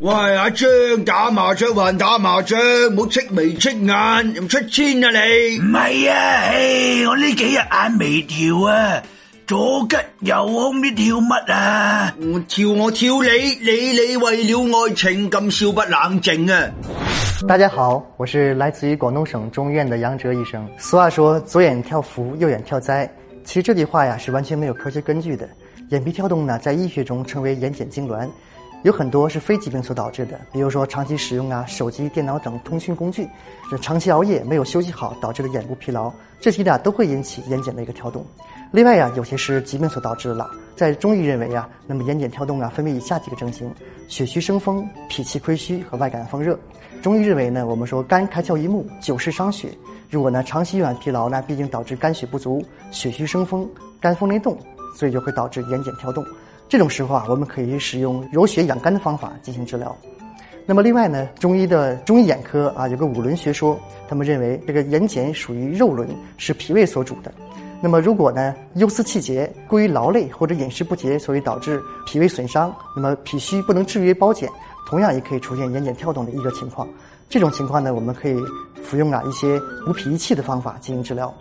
喂，阿张打麻将还打麻将，冇戚眼又出千啊你！唔系啊，唉，我呢几日眼眉跳啊，左吉右空咩跳乜啊？我跳我跳你，你你为了爱情咁笑不冷静啊！大家好，我是来自于广东省中院的杨哲医生。俗话说左眼跳福，右眼跳灾，其实这句话呀是完全没有科学根据的。眼皮跳动呢，在医学中称为眼睑痉挛。有很多是非疾病所导致的，比如说长期使用啊手机、电脑等通讯工具，这长期熬夜没有休息好导致的眼部疲劳，这些呢都会引起眼睑的一个跳动。另外呀，有些是疾病所导致的。了。在中医认为啊，那么眼睑跳动啊，分为以下几个症型：血虚生风、脾气亏虚和外感风热。中医认为呢，我们说肝开窍于目，久视伤血。如果呢长期用眼疲劳，那毕竟导致肝血不足，血虚生风，肝风内动，所以就会导致眼睑跳动。这种时候啊，我们可以使用柔血养肝的方法进行治疗。那么另外呢，中医的中医眼科啊，有个五轮学说，他们认为这个眼睑属于肉轮，是脾胃所主的。那么如果呢，忧思气结、过于劳累或者饮食不节，所以导致脾胃损伤，那么脾虚不能制约包睑，同样也可以出现眼睑跳动的一个情况。这种情况呢，我们可以服用啊一些补脾益气的方法进行治疗。